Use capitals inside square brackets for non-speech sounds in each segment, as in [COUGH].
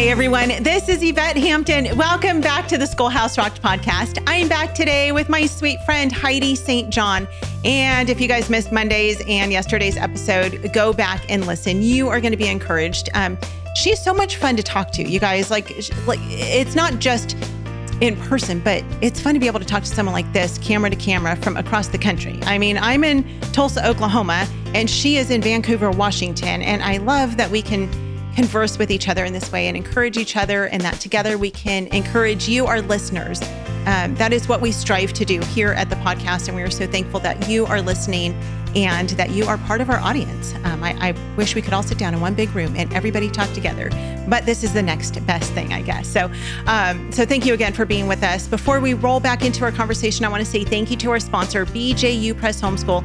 Hey everyone, this is Yvette Hampton. Welcome back to the Schoolhouse Rocked podcast. I'm back today with my sweet friend Heidi St. John. And if you guys missed Monday's and yesterday's episode, go back and listen. You are going to be encouraged. Um, she's so much fun to talk to. You guys, like, like it's not just in person, but it's fun to be able to talk to someone like this, camera to camera, from across the country. I mean, I'm in Tulsa, Oklahoma, and she is in Vancouver, Washington, and I love that we can converse with each other in this way and encourage each other, and that together we can encourage you, our listeners. Um, that is what we strive to do here at the podcast. And we are so thankful that you are listening and that you are part of our audience. Um, I, I, wish we could all sit down in one big room and everybody talk together, but this is the next best thing, I guess. So, um, so thank you again for being with us. Before we roll back into our conversation, I want to say thank you to our sponsor, BJU Press Homeschool.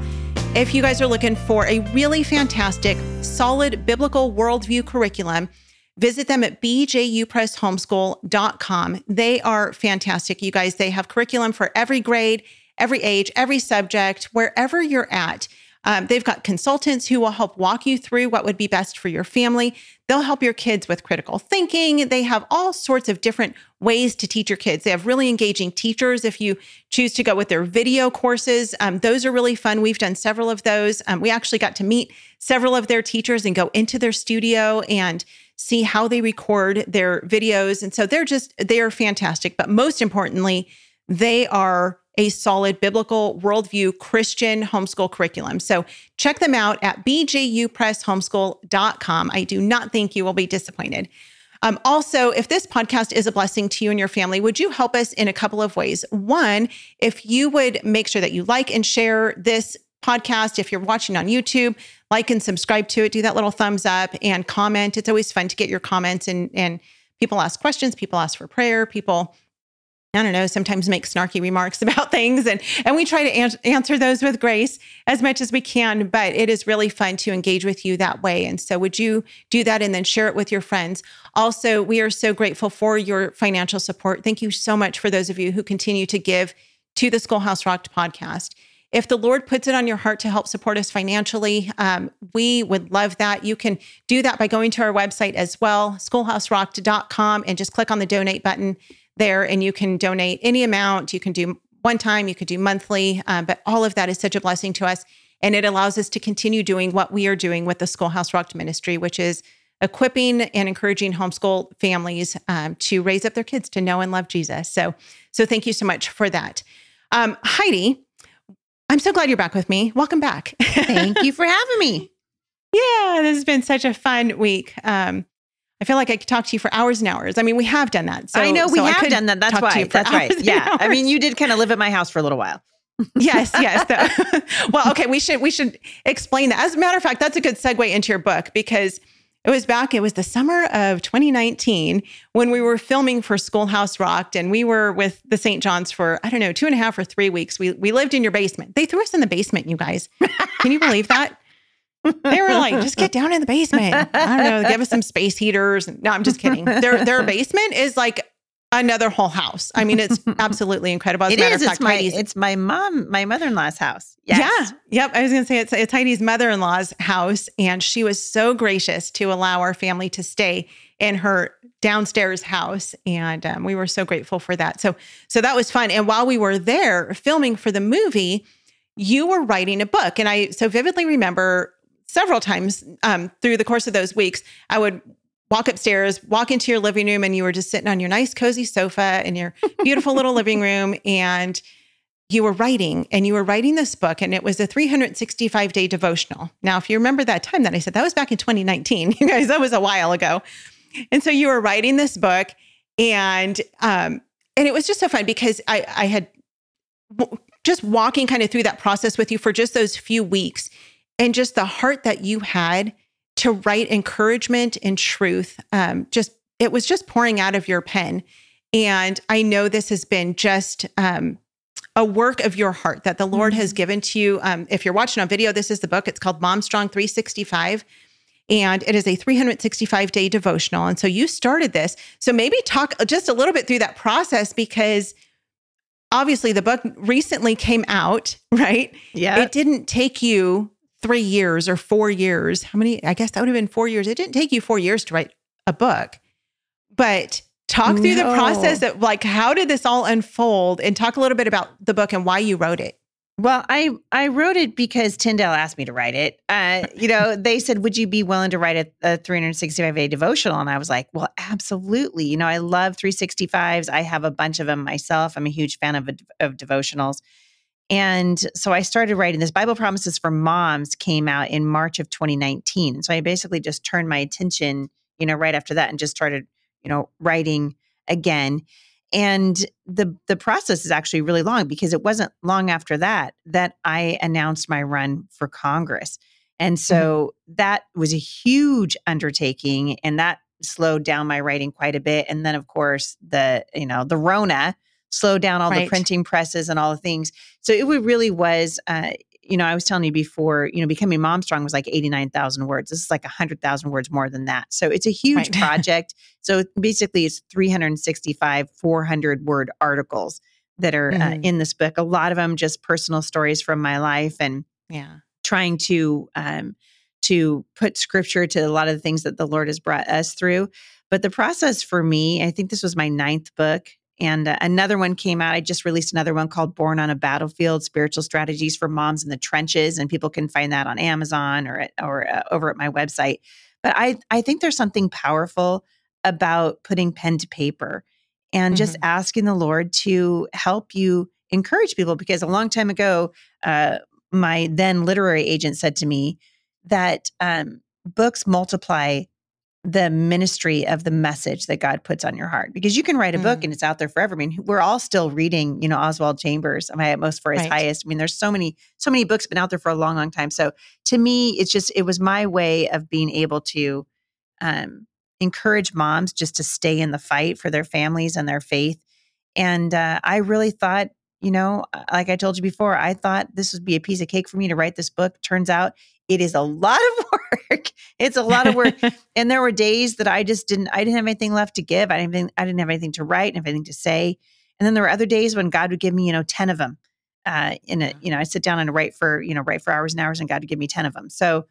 If you guys are looking for a really fantastic, solid biblical worldview curriculum, visit them at bjupresshomeschool.com. They are fantastic, you guys. They have curriculum for every grade, every age, every subject, wherever you're at. Um, they've got consultants who will help walk you through what would be best for your family. They'll help your kids with critical thinking. They have all sorts of different ways to teach your kids. They have really engaging teachers if you choose to go with their video courses. Um, those are really fun. We've done several of those. Um, we actually got to meet several of their teachers and go into their studio and see how they record their videos. And so they're just, they are fantastic. But most importantly, they are a solid biblical worldview Christian homeschool curriculum. So check them out at bjupresshomeschool.com. I do not think you will be disappointed. Um, also, if this podcast is a blessing to you and your family, would you help us in a couple of ways? One, if you would make sure that you like and share this podcast, if you're watching on YouTube, like and subscribe to it, do that little thumbs up and comment. It's always fun to get your comments and and people ask questions, people ask for prayer, people I don't know, sometimes make snarky remarks [LAUGHS] about things. And, and we try to an- answer those with grace as much as we can. But it is really fun to engage with you that way. And so, would you do that and then share it with your friends? Also, we are so grateful for your financial support. Thank you so much for those of you who continue to give to the Schoolhouse Rocked podcast. If the Lord puts it on your heart to help support us financially, um, we would love that. You can do that by going to our website as well, schoolhouserocked.com, and just click on the donate button there and you can donate any amount. You can do one time, you could do monthly, um, but all of that is such a blessing to us. And it allows us to continue doing what we are doing with the Schoolhouse Rocked Ministry, which is equipping and encouraging homeschool families um, to raise up their kids to know and love Jesus. So, so thank you so much for that. Um, Heidi, I'm so glad you're back with me. Welcome back. thank you for having me. [LAUGHS] Yeah, this has been such a fun week. Um, I feel like I could talk to you for hours and hours. I mean, we have done that. So I know we so have done that. That's why. That's right. Yeah. I mean, you did kind of live at my house for a little while. [LAUGHS] [LAUGHS] yes, yes. [LAUGHS] well, okay, we should we should explain that. As a matter of fact, that's a good segue into your book because it was back, it was the summer of 2019 when we were filming for Schoolhouse Rocked, and we were with the St. John's for, I don't know, two and a half or three weeks. We we lived in your basement. They threw us in the basement, you guys. Can you believe that? They were like, just get down in the basement. I don't know, give us some space heaters. No, I'm just kidding. Their their basement is like another whole house. I mean, it's [LAUGHS] absolutely incredible. As it is. Fact, it's my Heidi's, it's my mom, my mother in law's house. Yes. Yeah. Yep. I was gonna say it's it's Heidi's mother in law's house, and she was so gracious to allow our family to stay in her downstairs house, and um, we were so grateful for that. So so that was fun. And while we were there filming for the movie. You were writing a book. And I so vividly remember several times um, through the course of those weeks, I would walk upstairs, walk into your living room, and you were just sitting on your nice, cozy sofa in your beautiful little [LAUGHS] living room. And you were writing and you were writing this book, and it was a 365 day devotional. Now, if you remember that time that I said that was back in 2019, [LAUGHS] you guys, that was a while ago. And so you were writing this book, and um, and it was just so fun because I I had just walking kind of through that process with you for just those few weeks and just the heart that you had to write encouragement and truth um, just it was just pouring out of your pen. And i know this has been just um, a work of your heart that the lord has mm-hmm. given to you. Um, if you're watching on video this is the book. It's called mom strong 365 and it is a 365 day devotional. And so you started this. So maybe talk just a little bit through that process because obviously the book recently came out [LAUGHS] right? Yeah. It didn't take you three years or four years. How many? I guess that would have been four years. It didn't take you four years to write a book. but talk through no. the process of like how did this all unfold and talk a little bit about the book and why you wrote it. Well, I I wrote it because Tyndale asked me to write it. Uh, you know, [LAUGHS] they said, "Would you be willing to write a, a 365 day devotional?" And I was like, "Well, absolutely." You know, I love 365s. I have a bunch of them myself. I'm a huge fan of of devotionals, and so I started writing this. Bible Promises for Moms came out in March of 2019. So I basically just turned my attention, you know, right after that, and just started, you know, writing again and the the process is actually really long because it wasn't long after that that I announced my run for Congress. And so mm-hmm. that was a huge undertaking and that slowed down my writing quite a bit and then of course the you know the rona slowed down all right. the printing presses and all the things so it really was uh, you know, I was telling you before, you know, becoming mom strong was like 89,000 words. This is like a 100,000 words more than that. So it's a huge right. [LAUGHS] project. So basically, it's 365 400 word articles that are uh, mm-hmm. uh, in this book. A lot of them just personal stories from my life and yeah, trying to um, to put scripture to a lot of the things that the Lord has brought us through. But the process for me, I think this was my ninth book. And uh, another one came out. I just released another one called Born on a Battlefield Spiritual Strategies for Moms in the Trenches. And people can find that on Amazon or, at, or uh, over at my website. But I, I think there's something powerful about putting pen to paper and mm-hmm. just asking the Lord to help you encourage people. Because a long time ago, uh, my then literary agent said to me that um, books multiply the ministry of the message that God puts on your heart because you can write a mm. book and it's out there forever. I mean, we're all still reading, you know, Oswald Chambers, my utmost for his right. highest. I mean, there's so many, so many books been out there for a long, long time. So to me, it's just, it was my way of being able to um, encourage moms just to stay in the fight for their families and their faith. And uh, I really thought, you know, like I told you before, I thought this would be a piece of cake for me to write this book. Turns out it is a lot of [LAUGHS] work. It's a lot of work. [LAUGHS] and there were days that I just didn't, I didn't have anything left to give. I didn't, I didn't have anything to write, and anything to say. And then there were other days when God would give me, you know, 10 of them. Uh, in a, you know, I sit down and write for, you know, write for hours and hours and God would give me 10 of them. So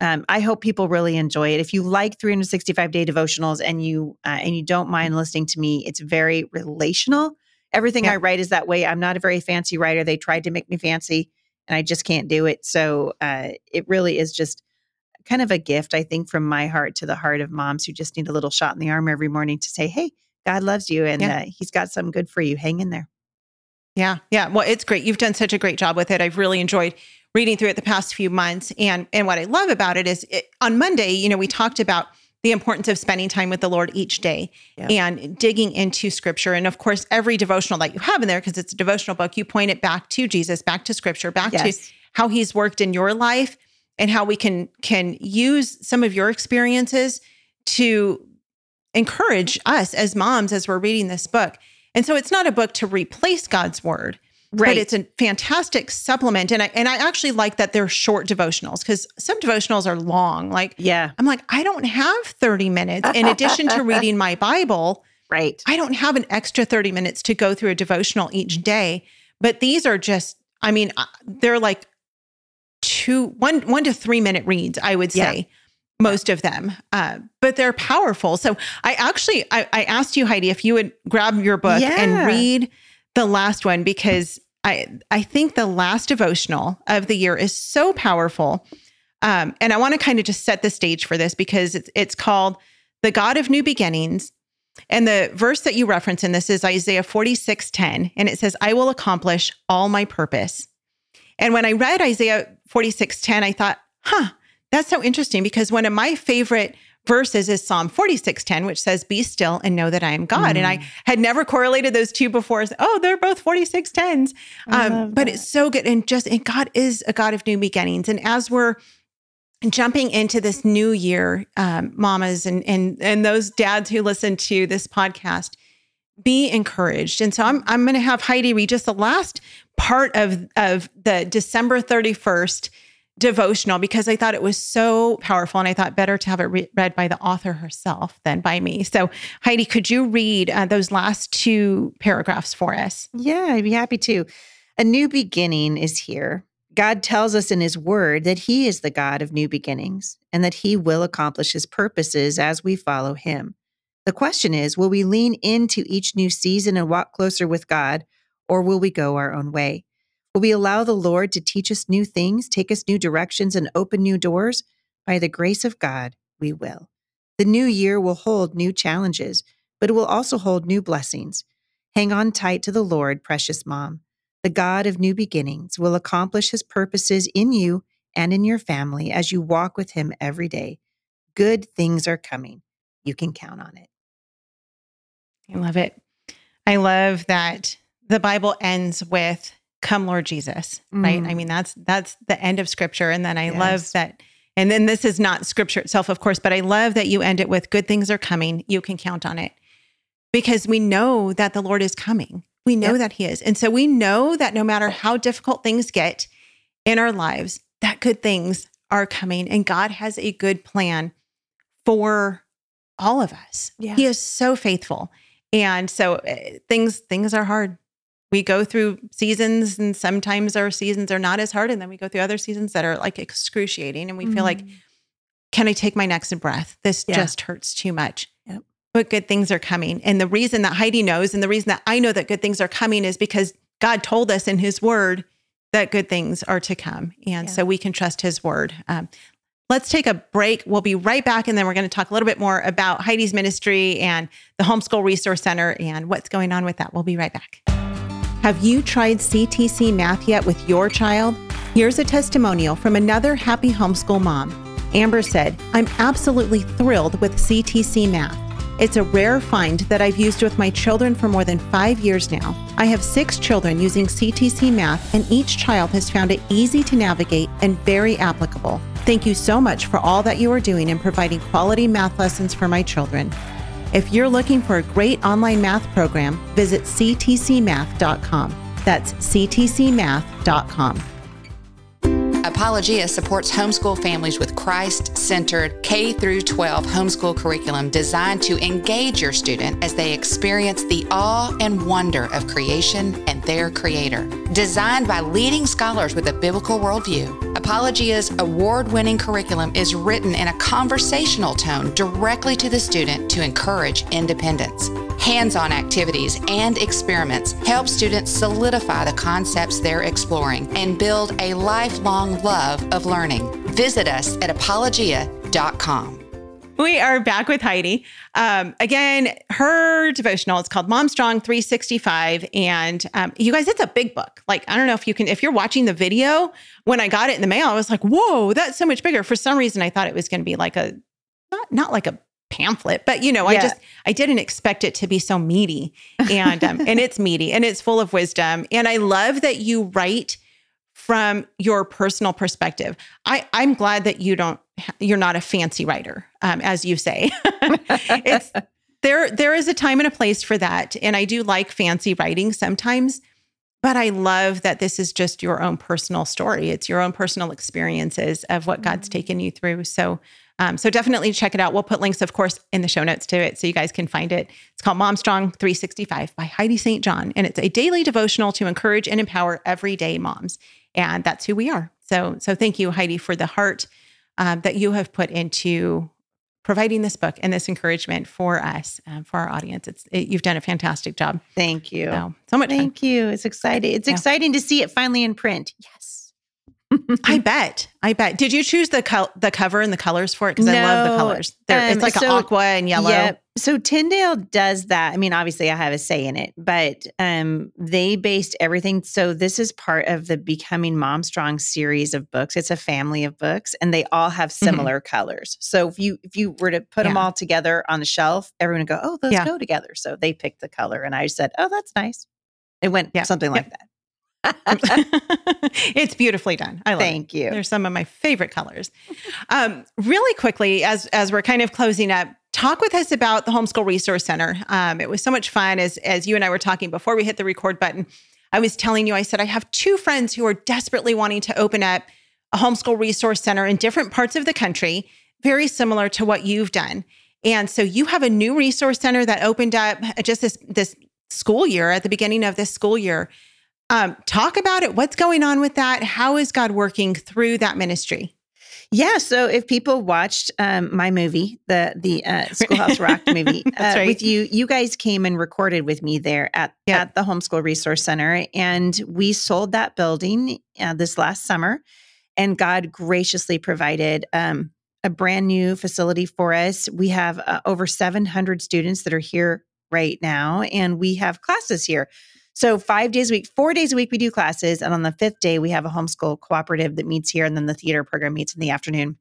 um, I hope people really enjoy it. If you like 365 day devotionals and you, uh, and you don't mind listening to me, it's very relational. Everything I write is that way. I'm not a very fancy writer. They tried to make me fancy and I just can't do it. So uh, it really is just kind of a gift, I think, from my heart to the heart of moms who just need a little shot in the arm every morning to say, hey, God loves you and yeah. uh, he's got something good for you. Hang in there. Yeah. Yeah. Well, it's great. You've done such a great job with it. I've really enjoyed reading through it the past few months. And and what I love about it is it, on Monday, you know, we talked about the importance of spending time with the Lord each day yeah. and digging into scripture. And of course, every devotional that you have in there, because it's a devotional book, you point it back to Jesus, back to scripture, back yes. to how he's worked in your life and how we can can use some of your experiences to encourage us as moms as we're reading this book. And so it's not a book to replace God's word. Right. But it's a fantastic supplement. And I and I actually like that they're short devotionals because some devotionals are long. Like, yeah. I'm like, I don't have 30 minutes in addition to [LAUGHS] reading my Bible. Right. I don't have an extra 30 minutes to go through a devotional each day. But these are just, I mean, uh, they're like two, one, one to three minute reads, I would say. Yeah most of them, uh, but they're powerful. So I actually I, I, asked you, Heidi, if you would grab your book yeah. and read the last one because I I think the last devotional of the year is so powerful. Um, and I want to kind of just set the stage for this because it's it's called The God of New Beginnings. And the verse that you reference in this is Isaiah 46 10. And it says, I will accomplish all my purpose. And when I read Isaiah 46 10, I thought, huh, that's so interesting because one of my favorite verses is Psalm 46:10, which says, Be still and know that I am God. Mm. And I mm. had never correlated those two before. So, Oh, they're both 46:10s. Um, but it's so good. And just, and God is a God of new beginnings. And as we're jumping into this new year, um, mamas and and and those dads who listen to this podcast, be encouraged. And so I'm I'm going to have Heidi read just the last part of of the December 31st devotional because I thought it was so powerful and I thought better to have it re- read by the author herself than by me. So, Heidi, could you read uh, those last two paragraphs for us? Yeah, I'd be happy to. A new beginning is here. God tells us in his word that he is the God of new beginnings and that he will accomplish his purposes as we follow him. The question is will we lean into each new season and walk closer with God, or will we go our own way? Will we allow the Lord to teach us new things, take us new directions, and open new doors? By the grace of God, we will. The new year will hold new challenges, but it will also hold new blessings. Hang on tight to the Lord, precious mom. The God of new beginnings will accomplish his purposes in you and in your family as you walk with him every day. Good things are coming. You can count on it. I love it. I love that the Bible ends with come Lord Jesus, right? I Mm. mean that's that's the end of scripture and then I Yes. love that and then this is not scripture itself of course, but I love that you end it with good things are coming. You can count on it. Because we know that the Lord is coming. We know Yep. that he is. And so we know that no matter how difficult things get in our lives, that good things are coming and God has a good plan for all of us. Yeah. He is so faithful. And so uh, things things are hard. We go through seasons and sometimes our seasons are not as hard and then we go through other seasons that are like excruciating and we feel like can I take my next breath? This Yeah. just hurts too much. Yep. But good things are coming. And the reason that Heidi knows and the reason that I know that good things are coming is because God told us in his word that good things are to come. And Yeah. so we can trust his word. Um, let's take a break. We'll be right back. And then we're going to talk a little bit more about Heidi's ministry and the Homeschool Resource Center and what's going on with that. We'll be right back. Have you tried CTC Math yet with your child? Here's a testimonial from another happy homeschool mom. Amber said, I'm absolutely thrilled with CTC Math. It's a rare find that I've used with my children for more than five years now. I have six children using CTC Math, and each child has found it easy to navigate and very applicable. Thank you so much for all that you are doing in providing quality math lessons for my children. If you're looking for a great online math program, visit ctcmath.com. That's ctcmath.com. Apologia supports homeschool families with Christ-centered K through 12 homeschool curriculum designed to engage your student as they experience the awe and wonder of creation their creator. Designed by leading scholars with a biblical worldview, Apologia's award-winning curriculum is written in a conversational tone directly to the student to encourage independence. Hands-on activities and experiments help students solidify the concepts they're exploring and build a lifelong love of learning. Visit us at apologia.com. We are back with Heidi. Um, again, her devotional is called Mom Strong 365. And um, you guys, it's a big book. Like, I don't know if you can, if you're watching the video, when I got it in the mail, I was like, whoa, that's so much bigger. For some reason, I thought it was going to be like a, not, not like a pamphlet, but you know, I just, I didn't expect it to be so meaty. And, um, and it's meaty and it's full of wisdom. And I love that you write from your personal perspective. I, I'm glad that you don't, you're not a fancy writer, um, as you say. [LAUGHS] it's there. There is a time and a place for that, and I do like fancy writing sometimes. But I love that this is just your own personal story. It's your own personal experiences of what God's taken you through. So, um, so definitely check it out. We'll put links, of course, in the show notes to it so you guys can find it. It's called Mom Strong 365 by Heidi St. John, and it's a daily devotional to encourage and empower everyday moms. And that's who we are. So, so thank you, Heidi, for the heart um, that you have put into providing this book and this encouragement for us, um, for our audience. It's it, you've done a fantastic job. Thank you. So, so much fun. Thank you. It's exciting. It's Yeah. exciting to see it finally in print. Yes. I [LAUGHS] bet. I bet. Did you choose the col- the cover and the colors for it? Because I love the colors. Um, it's like so- an aqua and yellow. Yep. So Tyndale does that. I mean, obviously I have a say in it, but um they based everything. So this is part of the Becoming Mom Strong series of books. It's a family of books and they all have similar colors. So if you if you were to put them Mm-hmm. All together on the shelf, everyone would go, "Oh, those Yeah. go together." So they picked the color and I said, "Oh, that's nice." It went Yeah. something like Yep. that. [LAUGHS] it's beautifully done. I love it. Thank you. They're some of my favorite colors. Um, really quickly, as as we're kind of closing up, talk with us about the Homeschool Resource Center. Um, it was so much fun as as you and I were talking before we hit the record button. I was telling you, I said I have two friends who are desperately wanting to open up a homeschool resource center in different parts of the country, very similar to what you've done. And so you have a new resource center that opened up just this this school year at the beginning of this school year. Um, talk about it. What's going on with that? How is God working through that ministry? Yeah, so if people watched um, my movie, the the uh, [LAUGHS] Schoolhouse Rock movie uh, right. with you, you guys came and recorded with me there at Yep. at the Homeschool Resource Center, and we sold that building uh, this last summer, and God graciously provided um, a brand new facility for us. We have uh, over 700 students that are here right now, and we have classes here. So five days a week, four days a week, we do classes. And on the fifth day, we have a homeschool cooperative that meets here. And then the theater program meets in the afternoon.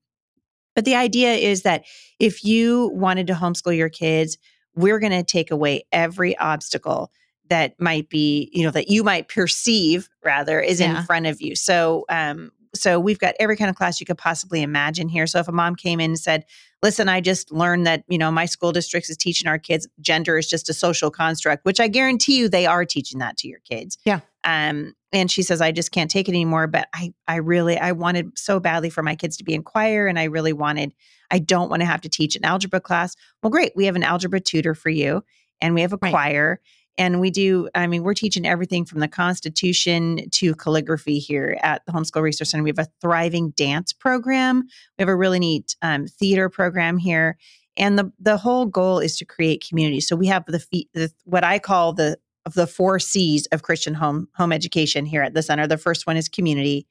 But the idea is that if you wanted to homeschool your kids, we're going to take away every obstacle that might be, you know, that you might perceive rather is Yeah. in front of you. So, um, so we've got every kind of class you could possibly imagine here. So if a mom came in and said, listen, I just learned that, you know, my school district is teaching our kids gender is just a social construct, which I guarantee you they are teaching that to your kids. Yeah. Um, and she says, I just can't take it anymore. But I, I really, I wanted so badly for my kids to be in choir. And I really wanted, I don't want to have to teach an algebra class. Well, great. We have an algebra tutor for you and we have a Right. choir. And we do, I mean, we're teaching everything from the Constitution to calligraphy here at the Homeschool Resource Center. We have a thriving dance program. We have a really neat um, theater program here. And the, the whole goal is to create community. So we have the, the what I call the of the four C's of Christian home home education here at the center. The first one is community,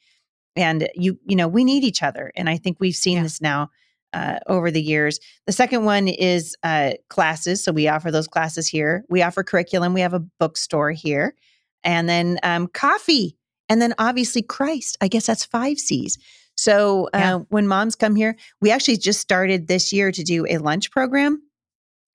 and you you know we need each other, and I think we've seen Yeah. this now uh, over the years. The second one is uh, classes, so we offer those classes here. We offer curriculum. We have a bookstore here, and then um, coffee, and then obviously Christ. I guess that's five C's. So uh, Yeah. when moms come here, we actually just started this year to do a lunch program.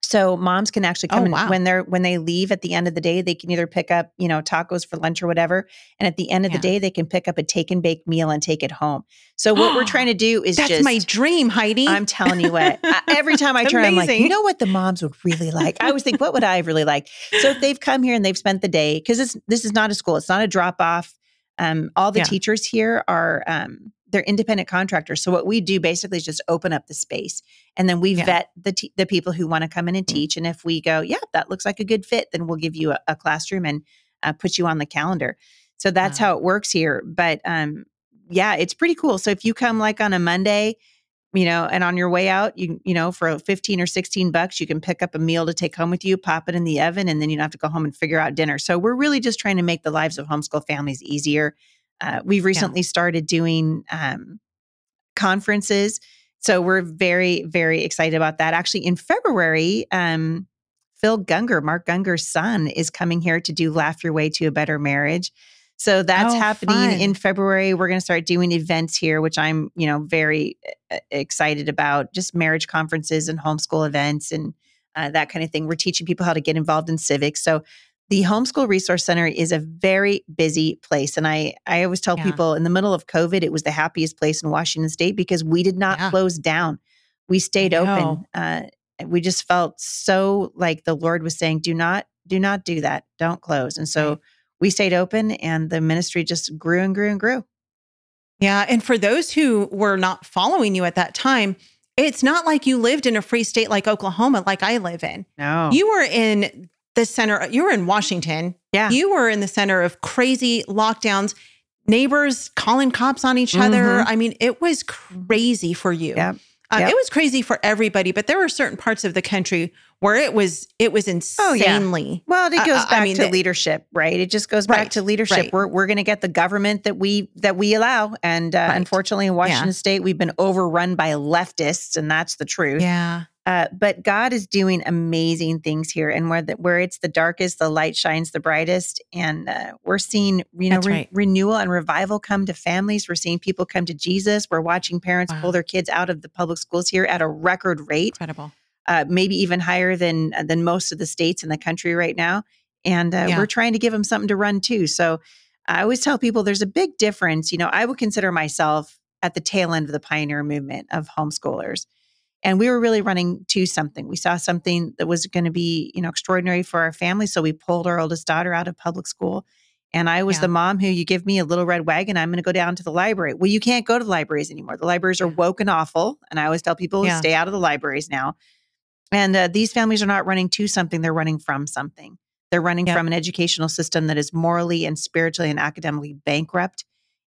So moms can actually come Oh, and wow. when they're when they leave at the end of the day, they can either pick up, you know, tacos for lunch or whatever. And at the end of Yeah. the day, they can pick up a take and bake meal and take it home. So what we're [GASPS] trying to do is That's just my dream, Heidi. I'm telling you what. I- [LAUGHS] every time I turn, I'm like, you know what the moms would really like. I always think, what would I really like? So if they've come here and they've spent the day, because it's this is not a school, it's not a drop off. Um, all the Yeah. teachers here are um, they're independent contractors. So what we do basically is just open up the space, and then we Yeah. vet the te- the people who want to come in and teach. And if we go, yeah, that looks like a good fit, then we'll give you a, a classroom and uh, put you on the calendar. So that's Wow. how it works here. But um, yeah, it's pretty cool. So if you come like on a Monday, you know, and on your way out, you you know, for 15 or 16 bucks, you can pick up a meal to take home with you, pop it in the oven, and then you don't have to go home and figure out dinner. So we're really just trying to make the lives of homeschool families easier. Uh, we've recently started doing um, conferences. So we're very, very excited about that. Actually, in February, um, Phil Gungor, Mark Gungor's son, is coming here to do Laugh Your Way to a Better Marriage. So that's Oh, happening fun. in February. We're going to start doing events here, which I'm, you know, very uh, excited about. Just marriage conferences and homeschool events and uh, that kind of thing. We're teaching people how to get involved in civics. So the Homeschool Resource Center is a very busy place, and I I always tell Yeah. people in the middle of COVID, it was the happiest place in Washington State because we did not Yeah. close down. We stayed open. Uh, we just felt so like the Lord was saying, "Do not, do not do that. Don't close." And so Right. we stayed open, and the ministry just grew and grew and grew. Yeah. And for those who were not following you at that time, it's not like you lived in a free state like Oklahoma, like I live in. No, You were in the center, you were in Washington. yeah, You were in the center of crazy lockdowns, neighbors calling cops on each other. Mhm. I mean, it was crazy for you. Yep. Uh, Yep. It was crazy for everybody, but there were certain parts of the country where it was it was Oh, yeah. insanely. Well, it I- goes I- I back mean, to the- leadership, right? It just goes back Right, to leadership. right. We're we're going to get the government that we that we allow, and uh, Right. unfortunately, in Washington State, we've been overrun by leftists, and that's the truth. Yeah. Uh, but God is doing amazing things here, and where the, where it's the darkest, the light shines the brightest, and uh, we're seeing you know re- right. renewal and revival come to families. We're seeing people come to Jesus. We're watching parents Wow. pull their kids out of the public schools here at a record rate Incredible. uh, maybe even higher than uh, than most of the states in the country right now. And uh, Yeah. we're trying to give them something to run to. So I always tell people there's a big difference. You know, I would consider myself at the tail end of the pioneer movement of homeschoolers. And we were really running to something. We saw something that was going to be, you know, extraordinary for our family. So we pulled our oldest daughter out of public school. And I was Yeah. the mom who you give me a little red wagon, I'm going to go down to the library. Well, you can't go to the libraries anymore. The libraries are woke and awful. And I always tell people Yeah. stay out of the libraries now. And uh, these families are not running to something, they're running from something. They're running from an educational system that is morally and spiritually and academically bankrupt.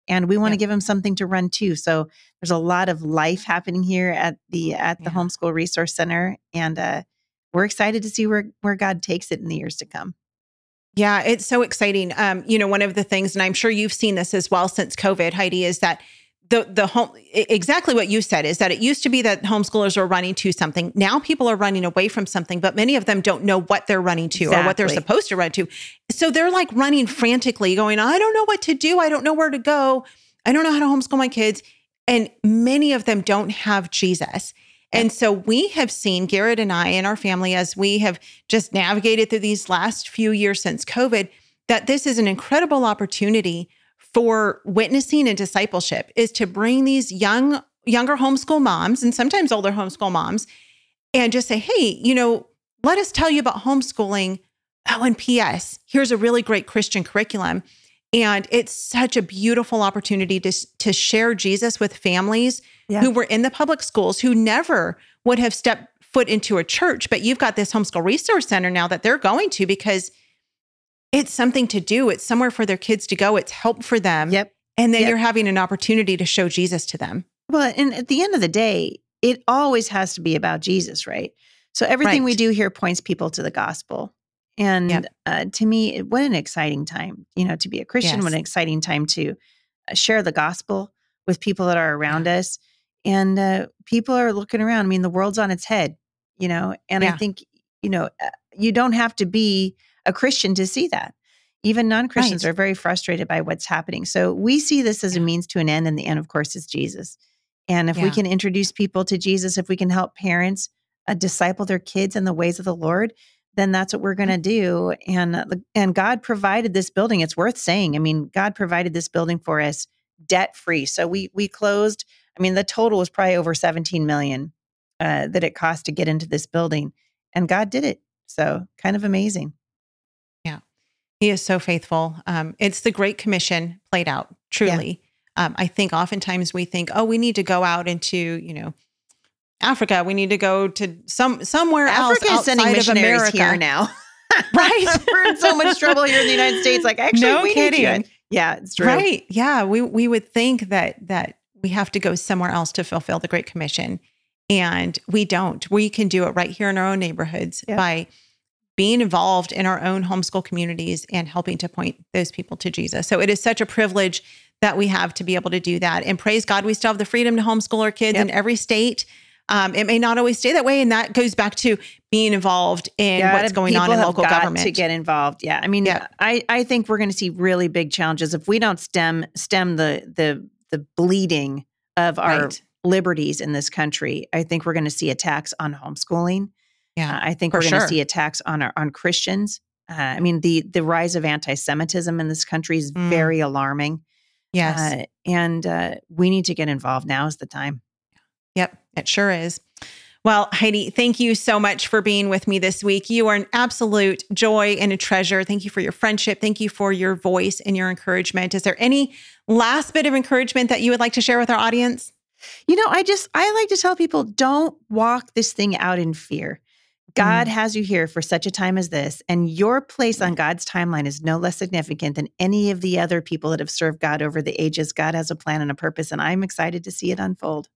And we want to Yeah. give them something to run too. So there's a lot of life happening here at the at the Yeah. homeschool resource center, and uh, we're excited to see where where God takes it in the years to come. Yeah, it's so exciting. Um, you know, one of the things, and I'm sure you've seen this as well since COVID, Heidi, is that the the home exactly what you said is that it used to be that homeschoolers were running to something. Now people are running away from something, but many of them don't know what they're running to or what they're supposed to run to. So they're like running frantically, going, I don't know what to do. I don't know where to go. I don't know how to homeschool my kids. And many of them don't have Jesus. And so we have seen Garrett and I and our family as we have just navigated through these last few years since COVID that this is an incredible opportunity for witnessing and discipleship is to bring these young younger homeschool moms and sometimes older homeschool moms and just say, "Hey, you know, let us tell you about homeschooling. Oh, and PS, here's a really great Christian curriculum." And it's such a beautiful opportunity to, to share Jesus with families Yeah. who were in the public schools who never would have stepped foot into a church. But you've got this homeschool resource center now that they're going to because it's something to do. It's somewhere for their kids to go. It's help for them. Yep. And then Yep. you're having an opportunity to show Jesus to them. Well, and at the end of the day, it always has to be about Jesus, right? So everything we do here points people to the gospel. And Yep. uh, to me, it- what an exciting time, you know, to be a Christian, what an exciting time to uh, share the gospel with people that are around us. And uh, people are looking around. I mean, the world's on its head, you know, and I think, you know, uh, you don't have to be a Christian to see that. Even non Christians Right. are very frustrated by what's happening. So we see this as a means to an end, and the end, of course, is Jesus. And if we can introduce people to Jesus, if we can help parents uh, disciple their kids in the ways of the Lord, then that's what we're going to do. And uh, and God provided this building. It's worth saying. I mean, God provided this building for us debt free. So we we closed. I mean, the total was probably over 17 million uh, that it cost to get into this building, and God did it. So kind of amazing. He is so faithful. Um, it's the Great Commission played out, truly. Um, I think oftentimes we think, oh, we need to go out into, you know, Africa. We need to go to some somewhere Africa else is sending outside of missionaries America. here now. [LAUGHS] Right. [LAUGHS] We're in so much trouble here in the United States. Like, actually, No we kidding. need you. Yeah, it's true. Right. Yeah. We we would think that that we have to go somewhere else to fulfill the Great Commission. And we don't. We can do it right here in our own neighborhoods Yeah. by being involved in our own homeschool communities and helping to point those people to Jesus. So it is such a privilege that we have to be able to do that. And praise God, we still have the freedom to homeschool our kids Yep. in every state. Um, it may not always stay that way. And that goes back to being involved in Yeah, what's going on in local government. to get involved. Yeah, I mean, Yeah. I I think we're going to see really big challenges if we don't stem stem the the the bleeding of our Right. liberties in this country. I think we're going to see attacks on homeschooling. Yeah, Uh, I think we're going to see attacks on our on Christians. Uh, I mean, the the rise of anti-Semitism in this country is Mm. very alarming. yes. Uh, and uh, we need to get involved. Now is the time. Yep, it sure is. Well, Heidi, thank you so much for being with me this week. You are an absolute joy and a treasure. Thank you for your friendship. Thank you for your voice and your encouragement. Is there any last bit of encouragement that you would like to share with our audience? You know, I just I like to tell people don't walk this thing out in fear. God Mm. has you here for such a time as this, and your place on God's timeline is no less significant than any of the other people that have served God over the ages. God has a plan and a purpose, and I'm excited to see it unfold.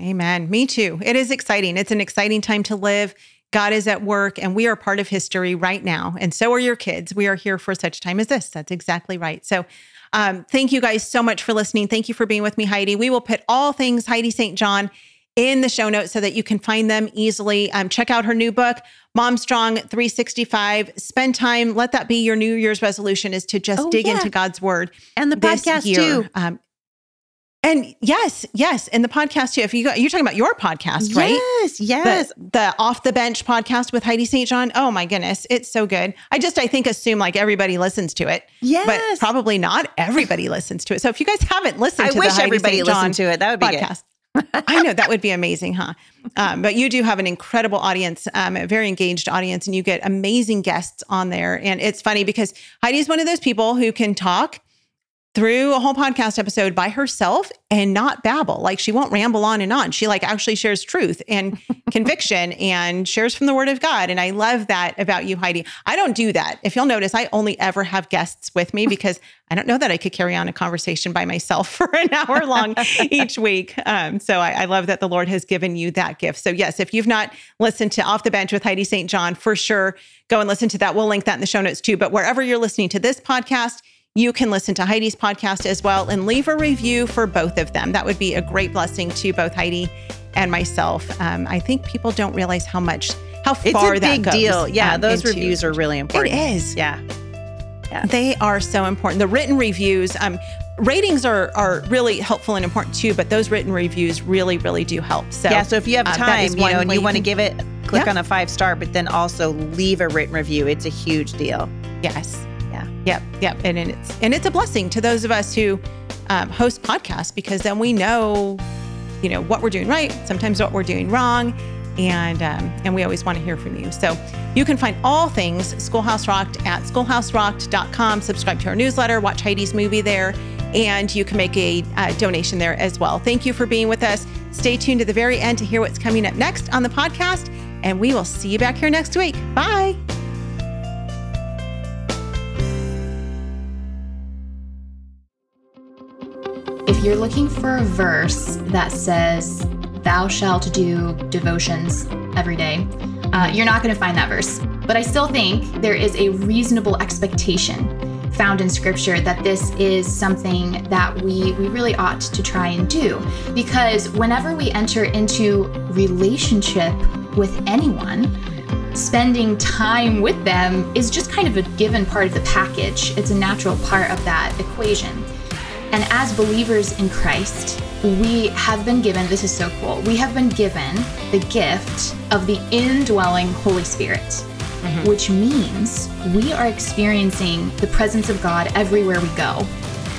Amen. Me too. It is exciting. It's an exciting time to live. God is at work and we are part of history right now. And so are your kids. We are here for such a time as this. That's exactly right. So, um, thank you guys so much for listening. Thank you for being with me, Heidi. We will put all things Heidi St. John in the show notes so that you can find them easily. Um, check out her new book, Mom Strong 365. Spend time. Let that be your New Year's resolution is to just Oh, dig yeah. into God's word And the podcast year. too. Um, and yes, yes, and the podcast too. If you you're talking about your podcast, right? Yes, yes. The, the off the bench podcast with Heidi St. John. Oh my goodness, it's so good. I just I think assume like everybody listens to it, yes. but probably not everybody listens to it. So if you guys haven't listened I to wish everybody listened to it. That would be good. [LAUGHS] I know that would be amazing, huh? Um, but you do have an incredible audience, um, a very engaged audience, and you get amazing guests on there. And it's funny because Heidi is one of those people who can talk through a whole podcast episode by herself and not babble. Like she won't ramble on and on. She like actually shares truth and [LAUGHS] conviction and shares from the word of God. And I love that about you, Heidi. I don't do that. If you'll notice, I only ever have guests with me [LAUGHS] because I don't know that I could carry on a conversation by myself [LAUGHS] for an hour long each week. Um, so I, I love that the Lord has given you that gift. So yes, if you've not listened to Off the Bench with Heidi St. John, for sure, go and listen to that. We'll link that in the show notes too. But wherever you're listening to this podcast, you can listen to Heidi's podcast as well and leave a review for both of them. That would be a great blessing to both Heidi and myself. Um, I think people don't realize how much, how far it's a that big goes, deal. Yeah, um, those into- reviews are really important. It is. Yeah. They are so important. The written reviews, um, ratings are are really helpful and important too, but those written reviews really, really do help. So yeah. So if you have uh, time, is you know, and way you want to give it, click Yeah. on a five star, but then also leave a written review. It's a huge deal. Yes. Yep. Yep. And, and it's and it's a blessing to those of us who um, host podcasts because then we know, you know, what we're doing right, sometimes what we're doing wrong, and um, and we always want to hear from you. So you can find all things Schoolhouse Rocked at schoolhouserocked.com. Subscribe to our newsletter, watch Heidi's movie there, and you can make a uh, donation there as well. Thank you for being with us. Stay tuned to the very end to hear what's coming up next on the podcast, and we will see you back here next week. Bye. You're looking for a verse that says, Thou shalt do devotions every day, uh, you're not going to find that verse. But I still think there is a reasonable expectation found in scripture that this is something that we, we really ought to try and do. Because whenever we enter into relationship with anyone, spending time with them is just kind of a given part of the package. It's a natural part of that equation. And as believers in Christ, we have been given this is so cool. We have been given the gift of the indwelling Holy Spirit, which means we are experiencing the presence of God everywhere we go.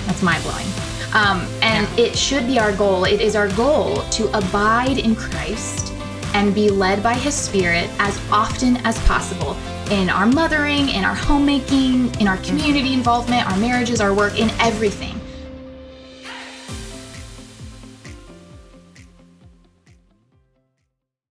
That's mind blowing. Um, and it should be our goal. It is our goal to abide in Christ and be led by His Spirit as often as possible in our mothering, in our homemaking, in our community involvement, our marriages, our work, in everything.